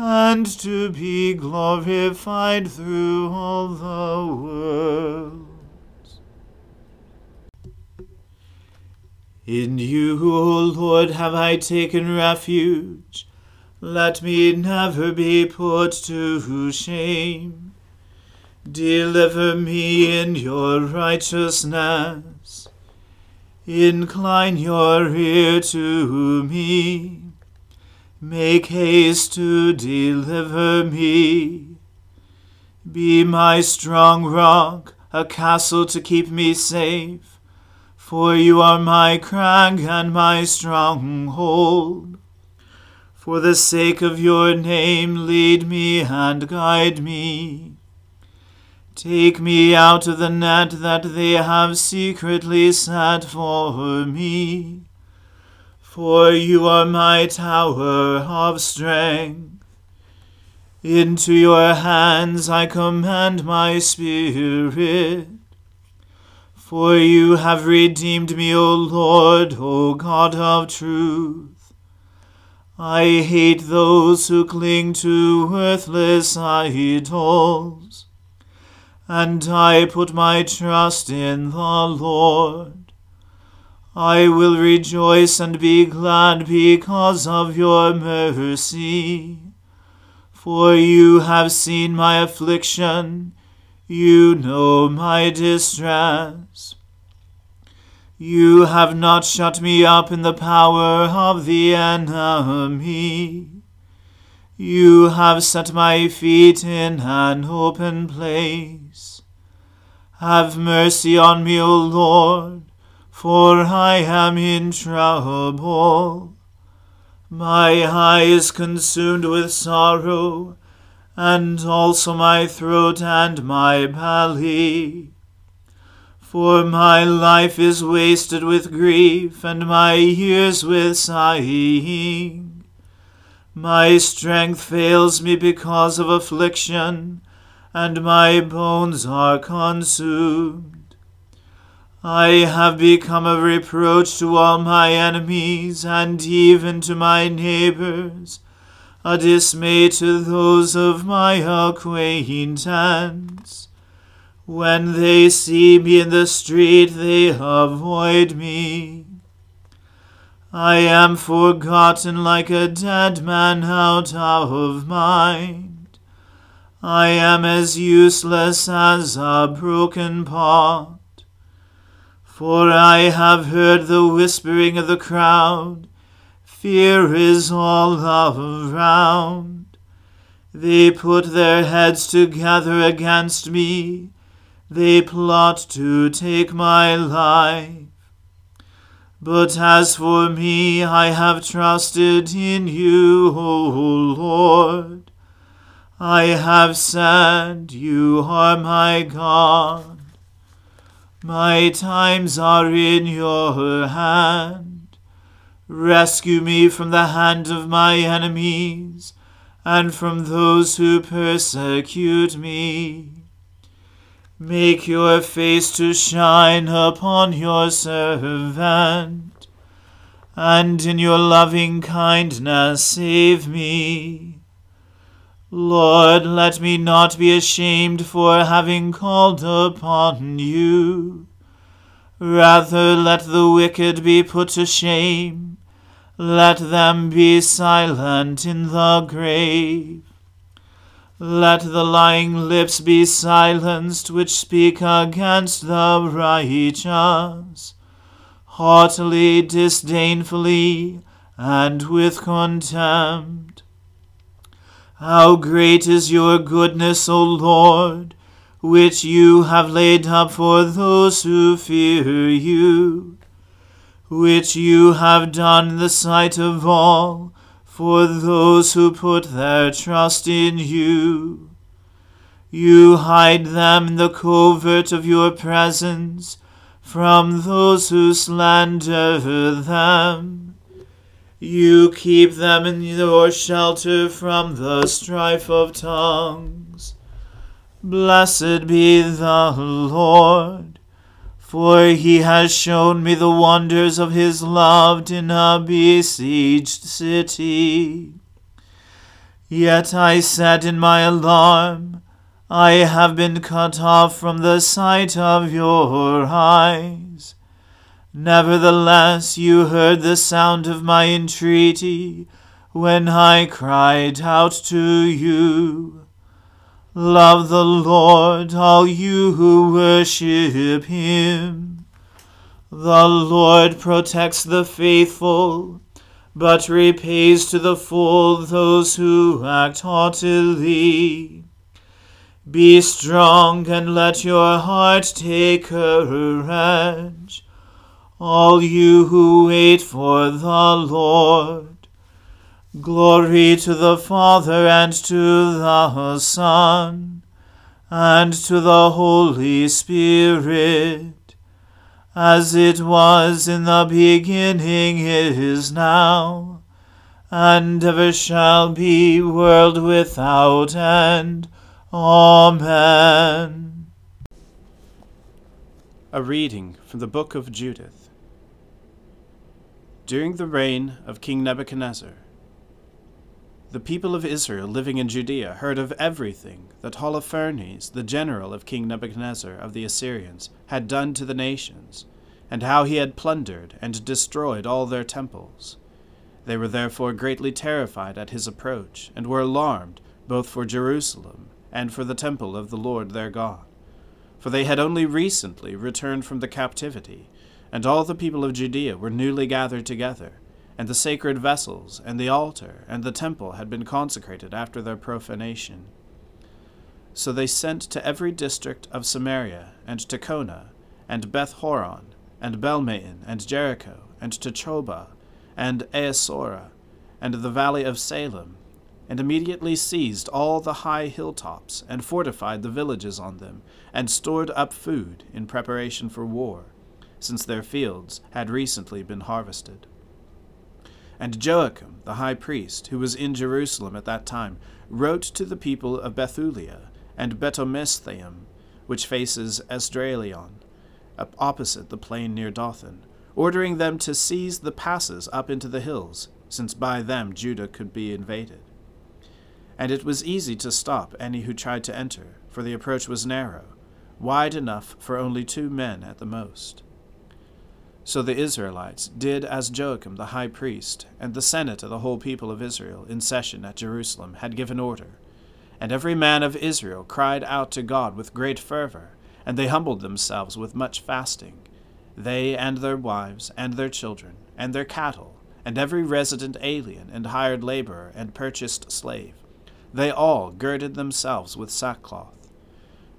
and to be glorified through all the worlds. In you, O Lord, have I taken refuge. Let me never be put to shame. Deliver me in your righteousness. Incline your ear to me. Make haste to deliver me. Be my strong rock, a castle to keep me safe. For you are my crag and my stronghold. For the sake of your name, lead me and guide me. Take me out of the net that they have secretly set for me. For you are my tower of strength. Into your hands I command my spirit. For you have redeemed me, O Lord, O God of truth. I hate those who cling to worthless idols and I put my trust in the Lord. I will rejoice and be glad because of your mercy. For you have seen my affliction, you know my distress. You have not shut me up in the power of the enemy. You have set my feet in an open place. Have mercy on me, O Lord, for I am in trouble. My eye is consumed with sorrow, and also my throat and my belly. For my life is wasted with grief, and my years with sighing. My strength fails me because of affliction, and my bones are consumed. I have become a reproach to all my enemies, and even to my neighbors, a dismay to those of my acquaintance. When they see me in the street, they avoid me. I am forgotten like a dead man out of mind. I am as useless as a broken pot. For I have heard the whispering of the crowd. Fear is all around. They put their heads together against me they plot to take my life. But as for me, I have trusted in you, O Lord. I have said, You are my God. My times are in your hand. Rescue me from the hand of my enemies and from those who persecute me. Make your face to shine upon your servant, and in your loving kindness save me. Lord, let me not be ashamed for having called upon you. Rather, let the wicked be put to shame. Let them be silent in the grave. Let the lying lips be silenced which speak against the righteous, haughtily, disdainfully, and with contempt. How great is your goodness, O Lord, which you have laid up for those who fear you, which you have done in the sight of all for those who put their trust in you. You hide them in the covert of your presence from those who slander them. You keep them in your shelter from the strife of tongues. Blessed be the Lord for he has shown me the wonders of his love in a besieged city. Yet I said in my alarm, I have been cut off from the sight of your eyes. Nevertheless, you heard the sound of my entreaty when I cried out to you. Love the Lord, all you who worship him. The Lord protects the faithful, but repays to the full those who act haughtily. Be strong and let your heart take courage, all you who wait for the Lord. Glory to the Father and to the Son and to the Holy Spirit, as it was in the beginning, is now, and ever shall be, world without end. Amen. A reading from the book of Judith. During the reign of King Nebuchadnezzar, the people of Israel living in Judea heard of everything that Holofernes, the general of King Nebuchadnezzar of the Assyrians, had done to the nations, and how he had plundered and destroyed all their temples. They were therefore greatly terrified at his approach, and were alarmed both for Jerusalem and for the temple of the Lord their God. For they had only recently returned from the captivity, And all the people of Judea were newly gathered together, and the sacred vessels, and the altar, and the temple had been consecrated after their profanation. So they sent to every district of Samaria, and to Kona, and Beth Horon, and Belmain, and Jericho, and to Choba, and Aesora, and the valley of Salem, and immediately seized all the high hilltops, and fortified the villages on them, and stored up food in preparation for war, since their fields had recently been harvested. And Joachim, the high priest, who was in Jerusalem at that time, wrote to the people of Bethulia and Betomesthaim, which faces Esdraelon, opposite the plain near Dothan, ordering them to seize the passes up into the hills, since by them Judah could be invaded and it was easy to stop any who tried to enter, for the approach was narrow, wide enough for only two men at the most. So the Israelites did as Joachim the high priest and the senate of the whole people of Israel in session at Jerusalem had given order. And every man of Israel cried out to God with great fervor, and they humbled themselves with much fasting, they and their wives and their children and their cattle, and every resident alien and hired laborer and purchased slave they all girded themselves with sackcloth.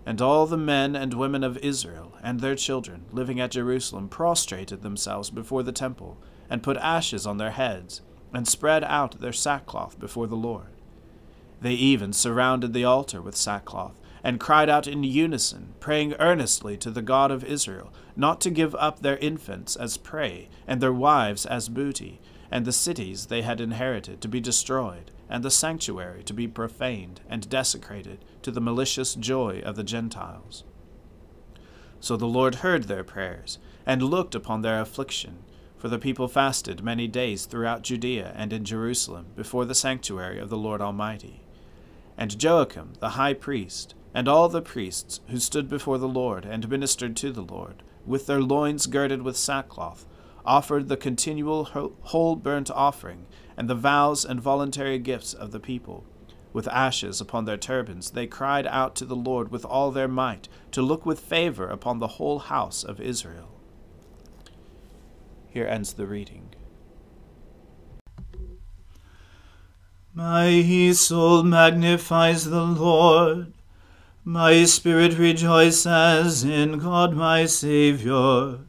And all the men and women of Israel and their children living at Jerusalem prostrated themselves before the temple, and put ashes on their heads, and spread out their sackcloth before the Lord. They even surrounded the altar with sackcloth, and cried out in unison, praying earnestly to the God of Israel, not to give up their infants as prey, and their wives as booty, and the cities they had inherited to be destroyed, and the sanctuary to be profaned and desecrated to the malicious joy of the Gentiles. So the Lord heard their prayers, and looked upon their affliction, for the people fasted many days throughout Judea and in Jerusalem before the sanctuary of the Lord Almighty. And Joachim the high priest, and all the priests who stood before the Lord and ministered to the Lord, with their loins girded with sackcloth, offered the continual whole burnt offering and the vows and voluntary gifts of the people. With ashes upon their turbans, they cried out to the Lord with all their might to look with favor upon the whole house of Israel. Here ends the reading. My soul magnifies the Lord. My spirit rejoices in God my Saviour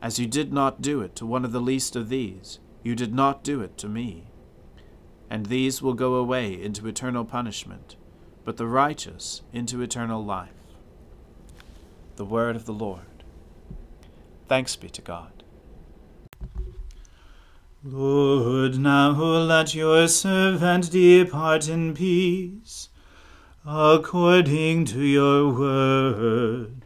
as you did not do it to one of the least of these, you did not do it to me. And these will go away into eternal punishment, but the righteous into eternal life. The word of the Lord. Thanks be to God. Lord, now let your servant depart in peace, according to your word.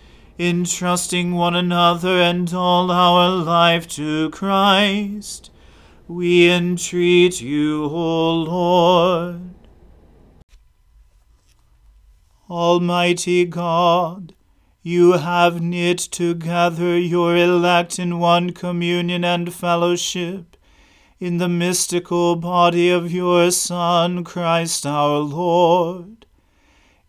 entrusting one another and all our life to Christ. We entreat you, O Lord. Almighty God, you have knit together your elect in one communion and fellowship in the mystical body of your Son, Christ our Lord.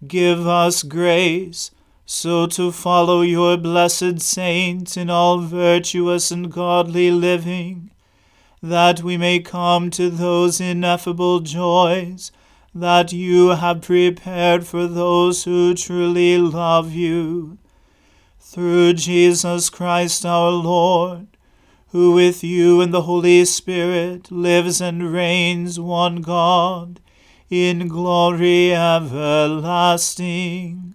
Give us grace so to follow your blessed saints in all virtuous and godly living, that we may come to those ineffable joys that you have prepared for those who truly love you. Through Jesus Christ our Lord, who with you and the Holy Spirit lives and reigns one God, in glory everlasting.